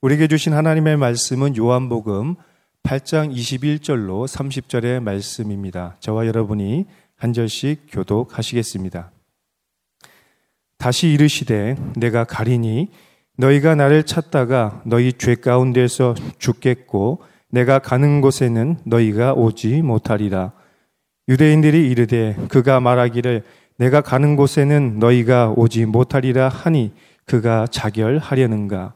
우리에게 주신 하나님의 말씀은 요한복음 8장 21절로 30절의 말씀입니다. 저와 여러분이 한 절씩 교독하시겠습니다. 다시 이르시되 내가 가리니 너희가 나를 찾다가 너희 죄 가운데서 죽겠고 내가 가는 곳에는 너희가 오지 못하리라. 유대인들이 이르되 그가 말하기를 내가 가는 곳에는 너희가 오지 못하리라 하니 그가 자결하려는가.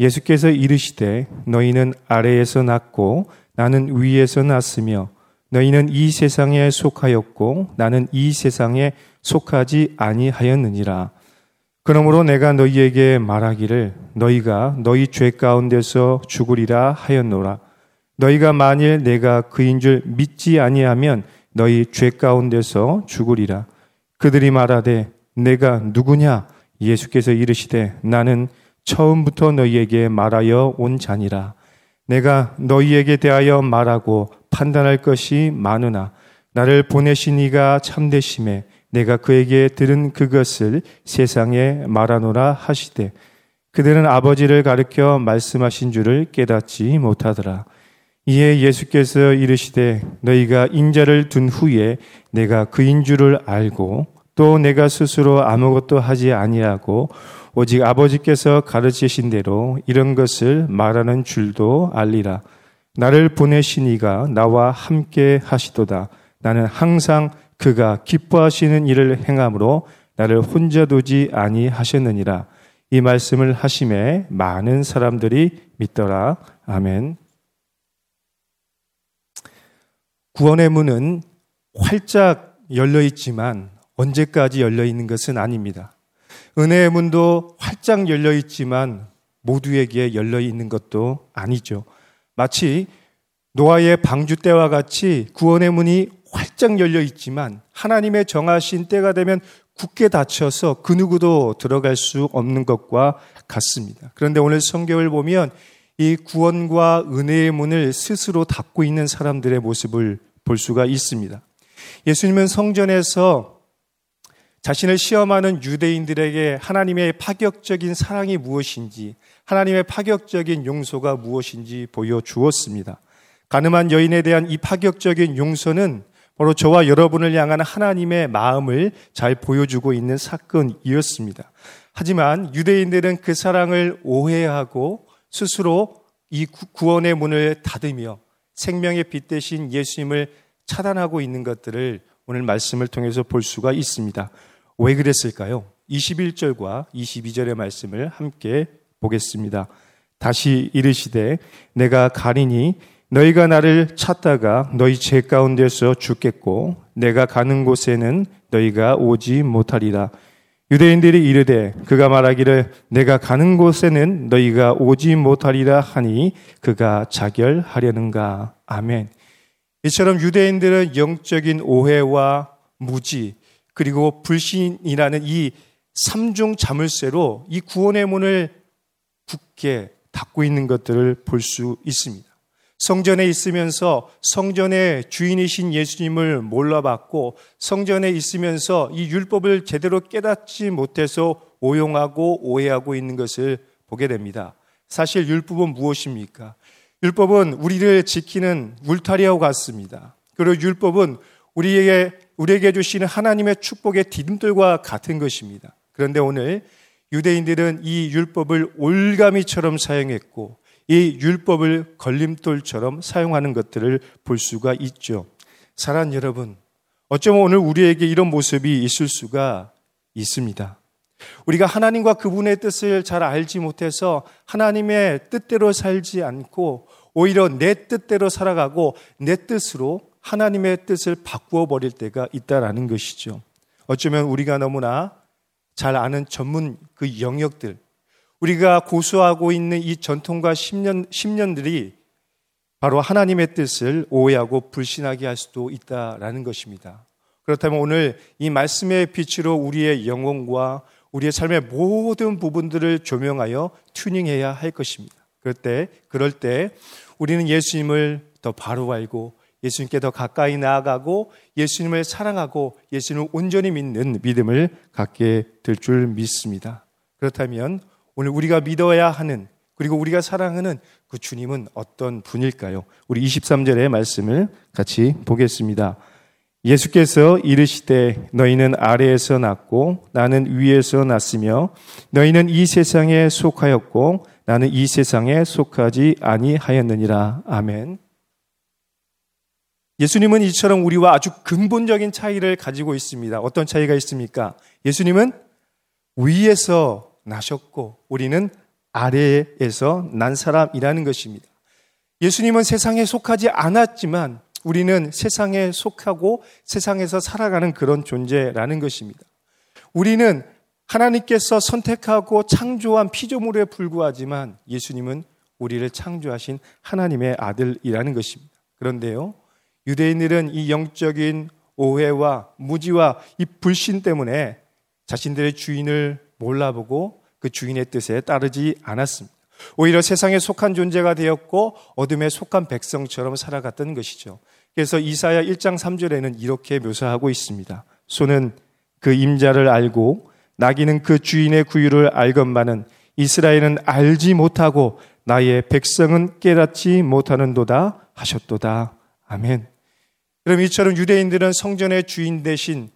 예수께서 이르시되 너희는 아래에서 났고 나는 위에서 났으며 너희는 이 세상에 속하였고 나는 이 세상에 속하지 아니하였느니라. 그러므로 내가 너희에게 말하기를 너희가 너희 죄 가운데서 죽으리라 하였노라. 너희가 만일 내가 그인 줄 믿지 아니하면 너희 죄 가운데서 죽으리라. 그들이 말하되 내가 누구냐? 예수께서 이르시되 나는 처음부터 너희에게 말하여 온 자니라. 내가 너희에게 대하여 말하고 판단할 것이 많으나 나를 보내신 이가 참되심에 내가 그에게 들은 그것을 세상에 말하노라 하시되 그들은 아버지를 가르켜 말씀하신 줄을 깨닫지 못하더라. 이에 예수께서 이르시되 너희가 인자를 둔 후에 내가 그인 줄을 알고 또 내가 스스로 아무것도 하지 아니하고 오직 아버지께서 가르치신 대로 이런 것을 말하는 줄도 알리라. 나를 보내신 이가 나와 함께 하시도다. 나는 항상 그가 기뻐하시는 일을 행함으로 나를 혼자 두지 아니하셨느니라. 이 말씀을 하심에 많은 사람들이 믿더라. 아멘. 구원의 문은 활짝 열려 있지만 언제까지 열려 있는 것은 아닙니다. 은혜의 문도 활짝 열려 있지만 모두에게 열려 있는 것도 아니죠. 마치 노아의 방주 때와 같이 구원의 문이 활짝 열려 있지만 하나님의 정하신 때가 되면 굳게 닫혀서 그 누구도 들어갈 수 없는 것과 같습니다. 그런데 오늘 성경을 보면 이 구원과 은혜의 문을 스스로 닫고 있는 사람들의 모습을 볼 수가 있습니다. 예수님은 성전에서 자신을 시험하는 유대인들에게 하나님의 파격적인 사랑이 무엇인지, 하나님의 파격적인 용서가 무엇인지 보여주었습니다. 가늠한 여인에 대한 이 파격적인 용서는 바로 저와 여러분을 향한 하나님의 마음을 잘 보여주고 있는 사건이었습니다. 하지만 유대인들은 그 사랑을 오해하고 스스로 이 구원의 문을 닫으며 생명의 빛 대신 예수님을 차단하고 있는 것들을 오늘 말씀을 통해서 볼 수가 있습니다. 왜 그랬을까요? 21절과 22절의 말씀을 함께 보겠습니다. 다시 이르시되 내가 가리니 너희가 나를 찾다가 너희 죄 가운데서 죽겠고 내가 가는 곳에는 너희가 오지 못하리라. 유대인들이 이르되 그가 말하기를 내가 가는 곳에는 너희가 오지 못하리라 하니 그가 자결하려는가. 아멘. 이처럼 유대인들은 영적인 오해와 무지 그리고 불신이라는 이 삼중 자물쇠로 이 구원의 문을 굳게 닫고 있는 것들을 볼 수 있습니다. 성전에 있으면서 성전의 주인이신 예수님을 몰라봤고 성전에 있으면서 이 율법을 제대로 깨닫지 못해서 오용하고 오해하고 있는 것을 보게 됩니다. 사실 율법은 무엇입니까? 율법은 우리를 지키는 울타리와 같습니다. 그리고 율법은 우리에게 우리에게 주시는 하나님의 축복의 디딤돌과 같은 것입니다. 그런데 오늘 유대인들은 이 율법을 올가미처럼 사용했고 이 율법을 걸림돌처럼 사용하는 것들을 볼 수가 있죠. 사랑 여러분, 어쩌면 오늘 우리에게 이런 모습이 있을 수가 있습니다. 우리가 하나님과 그분의 뜻을 잘 알지 못해서 하나님의 뜻대로 살지 않고 오히려 내 뜻대로 살아가고 내 뜻으로 하나님의 뜻을 바꾸어 버릴 때가 있다라는 것이죠. 어쩌면 우리가 너무나 잘 아는 전문 그 영역들, 우리가 고수하고 있는 이 전통과 10년, 10년들이 바로 하나님의 뜻을 오해하고 불신하게 할 수도 있다라는 것입니다. 그렇다면 오늘 이 말씀의 빛으로 우리의 영혼과 우리의 삶의 모든 부분들을 조명하여 튜닝해야 할 것입니다. 그럴 때, 그럴 때 우리는 예수님을 더 바로 알고 예수님께 더 가까이 나아가고 예수님을 사랑하고 예수님을 온전히 믿는 믿음을 갖게 될 줄 믿습니다. 그렇다면 오늘 우리가 믿어야 하는 그리고 우리가 사랑하는 그 주님은 어떤 분일까요? 우리 23절의 말씀을 같이 보겠습니다. 예수께서 이르시되 너희는 아래에서 났고 나는 위에서 났으며 너희는 이 세상에 속하였고 나는 이 세상에 속하지 아니하였느니라. 아멘. 예수님은 이처럼 우리와 아주 근본적인 차이를 가지고 있습니다. 어떤 차이가 있습니까? 예수님은 위에서 나셨고 우리는 아래에서 난 사람이라는 것입니다. 예수님은 세상에 속하지 않았지만 우리는 세상에 속하고 세상에서 살아가는 그런 존재라는 것입니다. 우리는 하나님께서 선택하고 창조한 피조물에 불과하지만 예수님은 우리를 창조하신 하나님의 아들이라는 것입니다. 그런데요, 유대인들은 이 영적인 오해와 무지와 이 불신 때문에 자신들의 주인을 몰라보고 그 주인의 뜻에 따르지 않았습니다. 오히려 세상에 속한 존재가 되었고 어둠에 속한 백성처럼 살아갔던 것이죠. 그래서 이사야 1장 3절에는 이렇게 묘사하고 있습니다. 소는 그 임자를 알고 나귀는 그 주인의 구유를 알건만은 이스라엘은 알지 못하고 나의 백성은 깨닫지 못하는도다 하셨도다. 아멘. 그럼 이처럼 유대인들은 성전의 주인 대신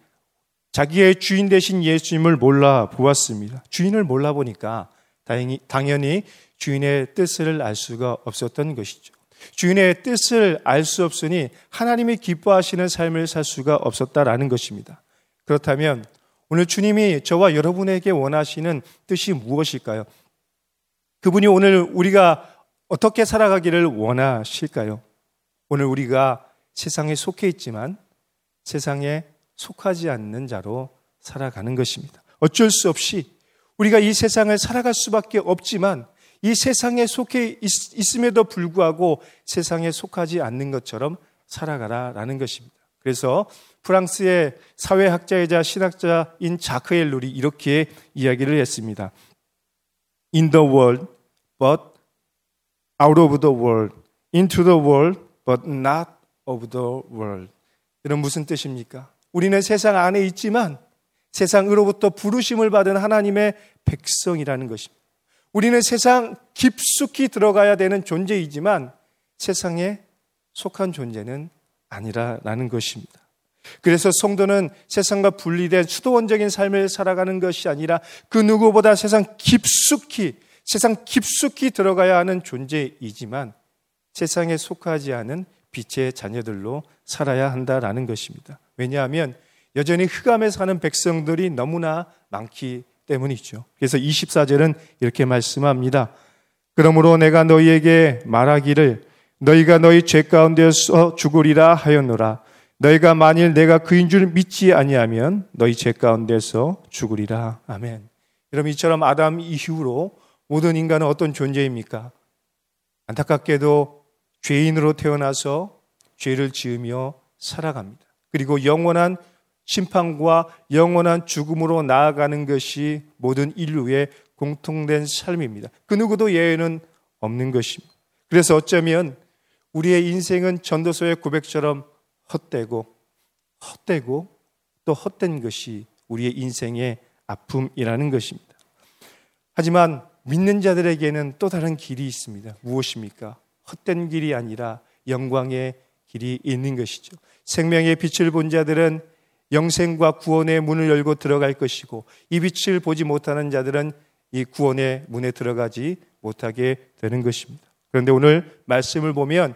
자기의 주인 대신 예수님을 몰라 보았습니다. 주인을 몰라 보니까 다행히, 당연히 주인의 뜻을 알 수가 없었던 것이죠. 주인의 뜻을 알 수 없으니 하나님이 기뻐하시는 삶을 살 수가 없었다라는 것입니다. 그렇다면 오늘 주님이 저와 여러분에게 원하시는 뜻이 무엇일까요? 그분이 오늘 우리가 어떻게 살아가기를 원하실까요? 오늘 우리가 세상에 속해 있지만 세상에 속하지 않는 자로 살아가는 것입니다. 어쩔 수 없이 우리가 이 세상을 살아갈 수밖에 없지만 이 세상에 속해 있, 음에도 불구하고 세상에 속하지 않는 것처럼 살아가라 라는 것입니다. 그래서 프랑스의 사회학자이자 신학자인 자크엘 룰이 이렇게 이야기를 했습니다. In the world, but out of the world. Into the world, but not of the world. 이런 무슨 뜻입니까? 우리는 세상 안에 있지만 세상으로부터 부르심을 받은 하나님의 백성이라는 것입니다. 우리는 세상 깊숙이 들어가야 되는 존재이지만 세상에 속한 존재는 아니라라는 것입니다. 그래서 성도는 세상과 분리된 수도원적인 삶을 살아가는 것이 아니라 그 누구보다 세상 깊숙이, 세상 깊숙이 들어가야 하는 존재이지만 세상에 속하지 않은 빛의 자녀들로 살아야 한다라는 것입니다. 왜냐하면 여전히 흑암에 사는 백성들이 너무나 많기 때문이죠. 그래서 24절은 이렇게 말씀합니다. 그러므로 내가 너희에게 말하기를 너희가 너희 죄 가운데서 죽으리라 하였노라. 너희가 만일 내가 그인 줄 믿지 아니하면 너희 죄 가운데서 죽으리라. 아멘. 여러분 이처럼 아담 이후로 모든 인간은 어떤 존재입니까? 안타깝게도 죄인으로 태어나서 죄를 지으며 살아갑니다. 그리고 영원한 심판과 영원한 죽음으로 나아가는 것이 모든 인류의 공통된 삶입니다. 그 누구도 예외는 없는 것입니다. 그래서 어쩌면 우리의 인생은 전도서의 고백처럼 헛되고 헛되고 또 헛된 것이 우리의 인생의 아픔이라는 것입니다. 하지만 믿는 자들에게는 또 다른 길이 있습니다. 무엇입니까? 헛된 길이 아니라 영광의 길이 있는 것이죠. 생명의 빛을 본 자들은 영생과 구원의 문을 열고 들어갈 것이고 이 빛을 보지 못하는 자들은 이 구원의 문에 들어가지 못하게 되는 것입니다. 그런데 오늘 말씀을 보면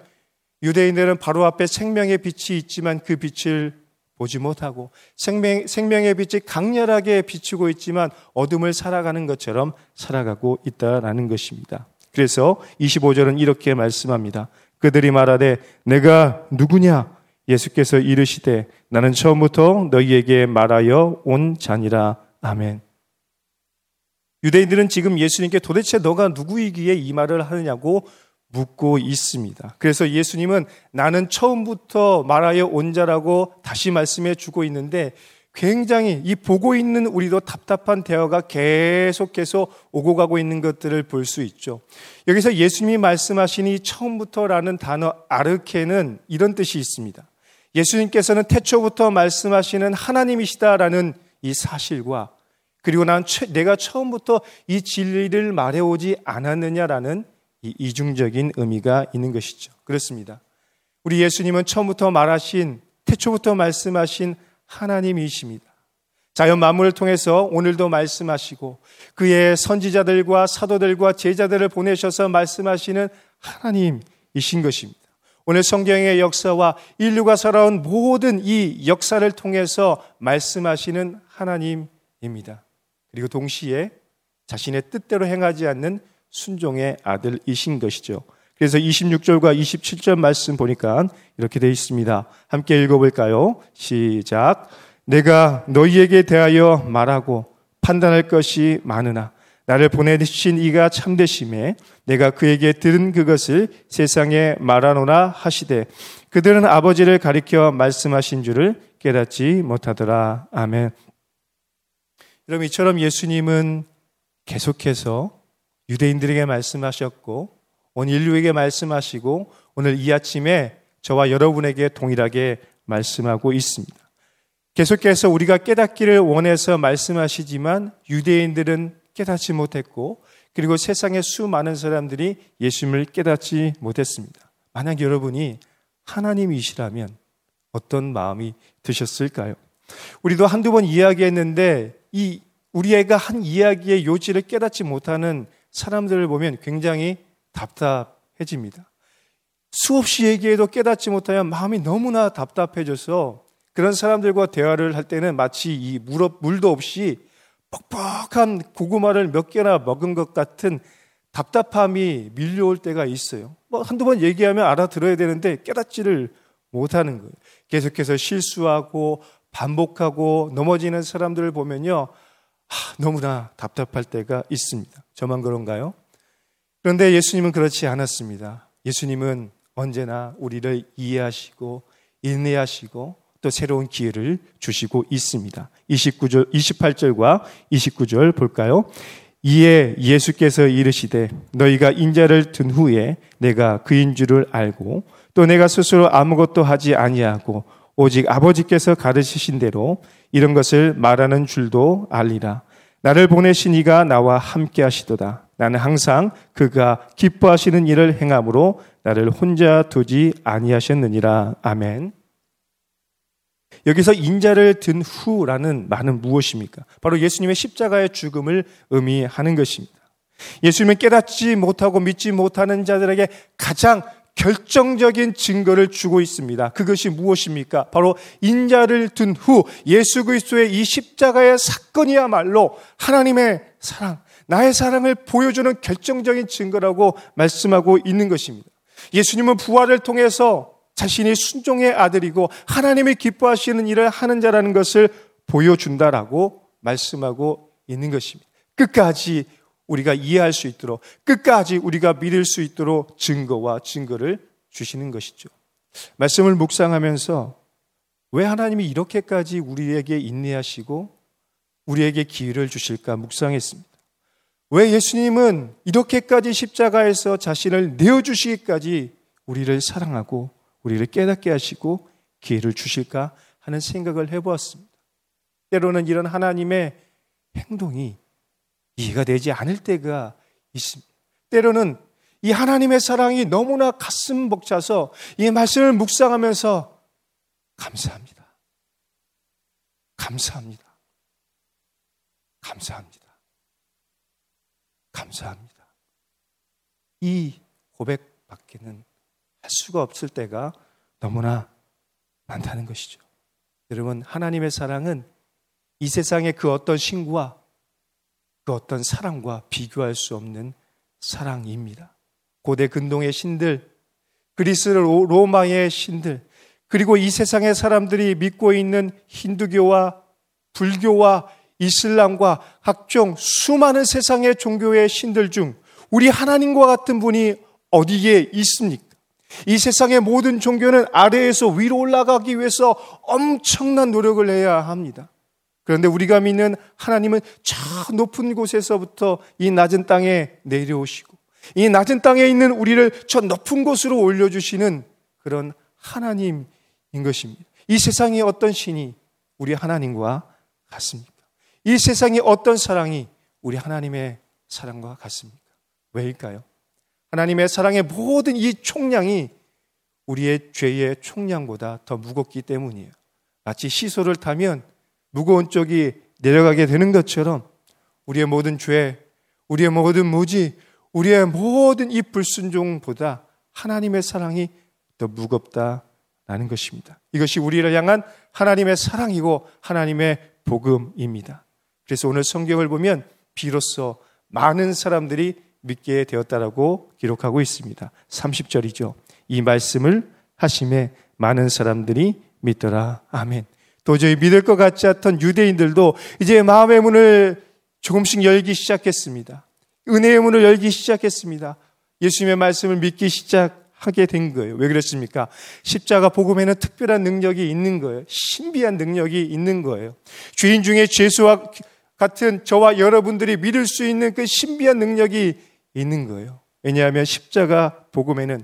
유대인들은 바로 앞에 생명의 빛이 있지만 그 빛을 보지 못하고 생명, 생명의 빛이 강렬하게 비추고 있지만 어둠을 살아가는 것처럼 살아가고 있다라는 것입니다. 그래서 25절은 이렇게 말씀합니다. 그들이 말하되 내가 누구냐? 예수께서 이르시되 나는 처음부터 너희에게 말하여 온 자니라. 아멘. 유대인들은 지금 예수님께 도대체 너가 누구이기에 이 말을 하느냐고 묻고 있습니다. 그래서 예수님은 나는 처음부터 말하여 온 자라고 다시 말씀해 주고 있는데 굉장히 이 보고 있는 우리도 답답한 대화가 계속해서 오고 가고 있는 것들을 볼 수 있죠. 여기서 예수님이 말씀하시니 처음부터라는 단어 아르케는 이런 뜻이 있습니다. 예수님께서는 태초부터 말씀하시는 하나님이시다라는 이 사실과 그리고 난 내가 처음부터 이 진리를 말해오지 않았느냐라는 이 이중적인 의미가 있는 것이죠. 그렇습니다. 우리 예수님은 처음부터 말하신, 태초부터 말씀하신 하나님이십니다. 자연 만물을 통해서 오늘도 말씀하시고 그의 선지자들과 사도들과 제자들을 보내셔서 말씀하시는 하나님이신 것입니다. 오늘 성경의 역사와 인류가 살아온 모든 이 역사를 통해서 말씀하시는 하나님입니다. 그리고 동시에 자신의 뜻대로 행하지 않는 순종의 아들이신 것이죠. 그래서 26절과 27절 말씀 보니까 이렇게 되어 있습니다. 함께 읽어볼까요? 시작. 내가 너희에게 대하여 말하고 판단할 것이 많으나 나를 보내신 이가 참되심에 내가 그에게 들은 그것을 세상에 말하노라 하시되 그들은 아버지를 가리켜 말씀하신 줄을 깨닫지 못하더라. 아멘. 여러분 이처럼 예수님은 계속해서 유대인들에게 말씀하셨고 온 인류에게 말씀하시고 오늘 이 아침에 저와 여러분에게 동일하게 말씀하고 있습니다. 계속해서 우리가 깨닫기를 원해서 말씀하시지만 유대인들은 깨닫지 못했고 그리고 세상의 수많은 사람들이 예수님을 깨닫지 못했습니다. 만약 여러분이 하나님이시라면 어떤 마음이 드셨을까요? 우리도 한두 번 이야기했는데 이 우리 애가 한 이야기의 요지를 깨닫지 못하는 사람들을 보면 굉장히 답답해집니다. 수없이 얘기해도 깨닫지 못하면 마음이 너무나 답답해져서 그런 사람들과 대화를 할 때는 마치 이 물도 없이 뻑뻑한 고구마를 몇 개나 먹은 것 같은 답답함이 밀려올 때가 있어요. 뭐 한두 번 얘기하면 알아들어야 되는데 깨닫지를 못하는 거예요. 계속해서 실수하고 반복하고 넘어지는 사람들을 보면요. 하, 너무나 답답할 때가 있습니다. 저만 그런가요? 그런데 예수님은 그렇지 않았습니다. 예수님은 언제나 우리를 이해하시고 인내하시고 또 새로운 기회를 주시고 있습니다. 29절, 28절과 29절 볼까요? 이에 예수께서 이르시되 너희가 인자를 든 후에 내가 그인 줄을 알고 또 내가 스스로 아무것도 하지 아니하고 오직 아버지께서 가르치신 대로 이런 것을 말하는 줄도 알리라. 나를 보내신 이가 나와 함께 하시도다. 나는 항상 그가 기뻐하시는 일을 행함으로 나를 혼자 두지 아니하셨느니라. 아멘. 여기서 인자를 든 후라는 말은 무엇입니까? 바로 예수님의 십자가의 죽음을 의미하는 것입니다. 예수님은 깨닫지 못하고 믿지 못하는 자들에게 가장 결정적인 증거를 주고 있습니다. 그것이 무엇입니까? 바로 인자를 둔 후 예수 그리스도의 이 십자가의 사건이야말로 하나님의 사랑, 나의 사랑을 보여주는 결정적인 증거라고 말씀하고 있는 것입니다. 예수님은 부활을 통해서 자신이 순종의 아들이고 하나님이 기뻐하시는 일을 하는 자라는 것을 보여준다라고 말씀하고 있는 것입니다. 끝까지 우리가 이해할 수 있도록 끝까지 우리가 믿을 수 있도록 증거와 증거를 주시는 것이죠. 말씀을 묵상하면서 왜 하나님이 이렇게까지 우리에게 인내하시고 우리에게 기회를 주실까 묵상했습니다. 왜 예수님은 이렇게까지 십자가에서 자신을 내어주시기까지 우리를 사랑하고 우리를 깨닫게 하시고 기회를 주실까 하는 생각을 해보았습니다. 때로는 이런 하나님의 행동이 이해가 되지 않을 때가 있습니다. 때로는 이 하나님의 사랑이 너무나 가슴 벅차서 이 말씀을 묵상하면서 감사합니다. 감사합니다. 감사합니다. 감사합니다. 이 고백밖에는 할 수가 없을 때가 너무나 많다는 것이죠. 여러분, 하나님의 사랑은 이 세상의 그 어떤 신구와 그 어떤 사랑과 비교할 수 없는 사랑입니다. 고대 근동의 신들, 그리스 로마의 신들, 그리고 이 세상의 사람들이 믿고 있는 힌두교와 불교와 이슬람과 각종 수많은 세상의 종교의 신들 중 우리 하나님과 같은 분이 어디에 있습니까? 이 세상의 모든 종교는 아래에서 위로 올라가기 위해서 엄청난 노력을 해야 합니다. 그런데 우리가 믿는 하나님은 저 높은 곳에서부터 이 낮은 땅에 내려오시고 이 낮은 땅에 있는 우리를 저 높은 곳으로 올려주시는 그런 하나님인 것입니다. 이 세상의 어떤 신이 우리 하나님과 같습니까? 이 세상에 어떤 사랑이 우리 하나님의 사랑과 같습니까? 왜일까요? 하나님의 사랑의 모든 이 총량이 우리의 죄의 총량보다 더 무겁기 때문이에요. 마치 시소를 타면 무거운 쪽이 내려가게 되는 것처럼 우리의 모든 죄, 우리의 모든 무지, 우리의 모든 이 불순종보다 하나님의 사랑이 더 무겁다라는 것입니다. 이것이 우리를 향한 하나님의 사랑이고 하나님의 복음입니다. 그래서 오늘 성경을 보면 비로소 많은 사람들이 믿게 되었다라고 기록하고 있습니다. 30절이죠. 이 말씀을 하심에 많은 사람들이 믿더라. 아멘. 도저히 믿을 것 같지 않던 유대인들도 이제 마음의 문을 조금씩 열기 시작했습니다. 은혜의 문을 열기 시작했습니다. 예수님의 말씀을 믿기 시작하게 된 거예요. 왜 그랬습니까? 십자가 복음에는 특별한 능력이 있는 거예요. 신비한 능력이 있는 거예요. 죄인 중에 죄수와 같은 저와 여러분들이 믿을 수 있는 그 신비한 능력이 있는 거예요. 왜냐하면 십자가 복음에는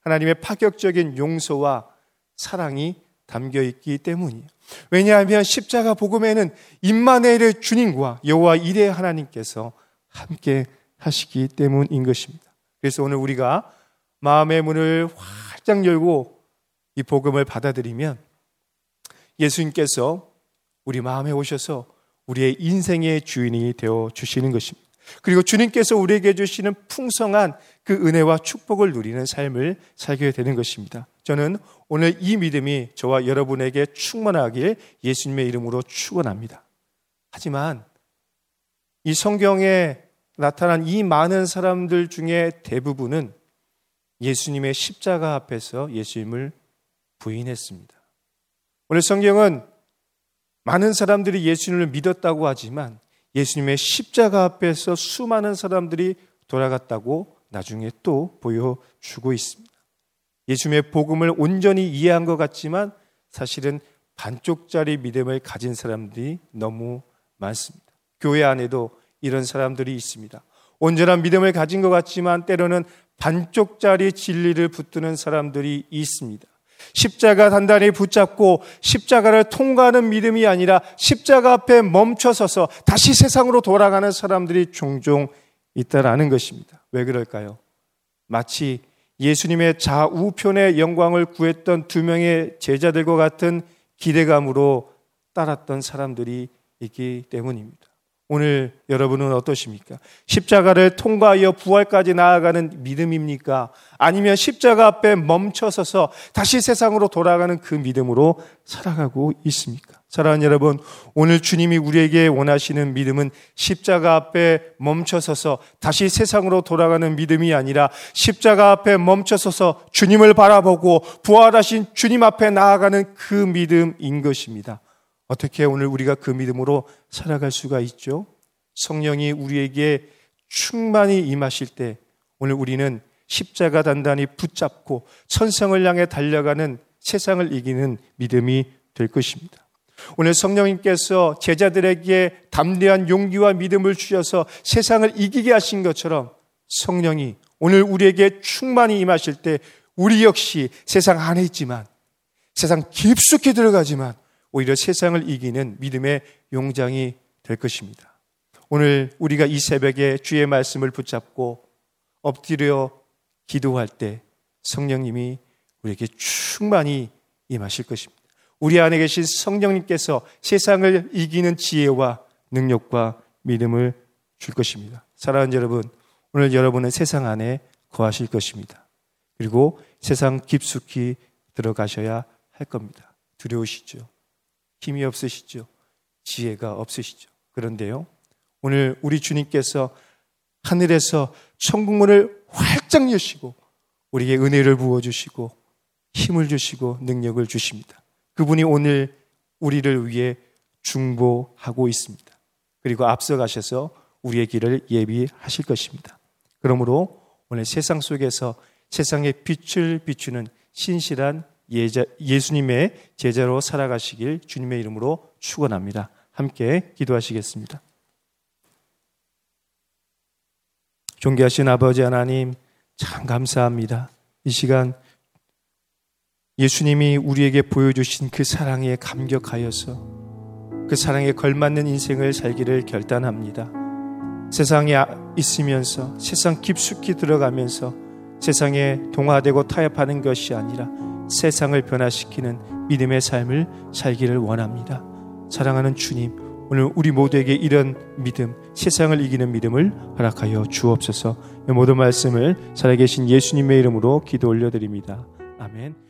하나님의 파격적인 용서와 사랑이 담겨 있기 때문이에요. 왜냐하면 십자가 복음에는 임마누엘의 주님과 여호와 이레 하나님께서 함께 하시기 때문인 것입니다. 그래서 오늘 우리가 마음의 문을 활짝 열고 이 복음을 받아들이면 예수님께서 우리 마음에 오셔서 우리의 인생의 주인이 되어 주시는 것입니다. 그리고 주님께서 우리에게 주시는 풍성한 그 은혜와 축복을 누리는 삶을 살게 되는 것입니다. 저는 오늘 이 믿음이 저와 여러분에게 충만하길 예수님의 이름으로 축원합니다. 하지만 이 성경에 나타난 이 많은 사람들 중에 대부분은 예수님의 십자가 앞에서 예수님을 부인했습니다. 오늘 성경은 많은 사람들이 예수님을 믿었다고 하지만 예수님의 십자가 앞에서 수많은 사람들이 돌아갔다고 나중에 또 보여주고 있습니다. 예수님의 복음을 온전히 이해한 것 같지만 사실은 반쪽짜리 믿음을 가진 사람들이 너무 많습니다. 교회 안에도 이런 사람들이 있습니다. 온전한 믿음을 가진 것 같지만 때로는 반쪽짜리 진리를 붙드는 사람들이 있습니다. 십자가 단단히 붙잡고 십자가를 통과하는 믿음이 아니라 십자가 앞에 멈춰서서 다시 세상으로 돌아가는 사람들이 종종 있다라는 것입니다. 왜 그럴까요? 마치 예수님의 좌우편의 영광을 구했던 두 명의 제자들과 같은 기대감으로 따랐던 사람들이 있기 때문입니다. 오늘 여러분은 어떠십니까? 십자가를 통과하여 부활까지 나아가는 믿음입니까? 아니면 십자가 앞에 멈춰서서 다시 세상으로 돌아가는 그 믿음으로 살아가고 있습니까? 사랑하는 여러분, 오늘 주님이 우리에게 원하시는 믿음은 십자가 앞에 멈춰서서 다시 세상으로 돌아가는 믿음이 아니라 십자가 앞에 멈춰서서 주님을 바라보고 부활하신 주님 앞에 나아가는 그 믿음인 것입니다. 어떻게 오늘 우리가 그 믿음으로 살아갈 수가 있죠? 성령이 우리에게 충만히 임하실 때 오늘 우리는 십자가 단단히 붙잡고 천성을 향해 달려가는 세상을 이기는 믿음이 될 것입니다. 오늘 성령님께서 제자들에게 담대한 용기와 믿음을 주셔서 세상을 이기게 하신 것처럼 성령이 오늘 우리에게 충만히 임하실 때 우리 역시 세상 안에 있지만 세상 깊숙이 들어가지만 오히려 세상을 이기는 믿음의 용장이 될 것입니다. 오늘 우리가 이 새벽에 주의 말씀을 붙잡고 엎드려 기도할 때 성령님이 우리에게 충만히 임하실 것입니다. 우리 안에 계신 성령님께서 세상을 이기는 지혜와 능력과 믿음을 줄 것입니다. 사랑하는 여러분, 오늘 여러분은 세상 안에 거하실 것입니다. 그리고 세상 깊숙이 들어가셔야 할 겁니다. 두려우시죠? 힘이 없으시죠? 지혜가 없으시죠? 그런데요, 오늘 우리 주님께서 하늘에서 천국문을 활짝 여시고 우리에게 은혜를 부어 주시고 힘을 주시고 능력을 주십니다. 그분이 오늘 우리를 위해 중보하고 있습니다. 그리고 앞서가셔서 우리의 길을 예비하실 것입니다. 그러므로 오늘 세상 속에서 세상의 빛을 비추는 신실한 예자, 예수님의 제자로 살아가시길 주님의 이름으로 축원합니다. 함께 기도하시겠습니다. 존귀하신 아버지 하나님 참 감사합니다. 이 시간 예수님이 우리에게 보여주신 그 사랑에 감격하여서 그 사랑에 걸맞는 인생을 살기를 결단합니다. 세상에 있으면서 세상 깊숙이 들어가면서 세상에 동화되고 타협하는 것이 아니라 세상을 변화시키는 믿음의 삶을 살기를 원합니다. 사랑하는 주님, 오늘 우리 모두에게 이런 믿음, 세상을 이기는 믿음을 허락하여 주옵소서. 모든 말씀을 살아계신 예수님의 이름으로 기도 올려드립니다. 아멘.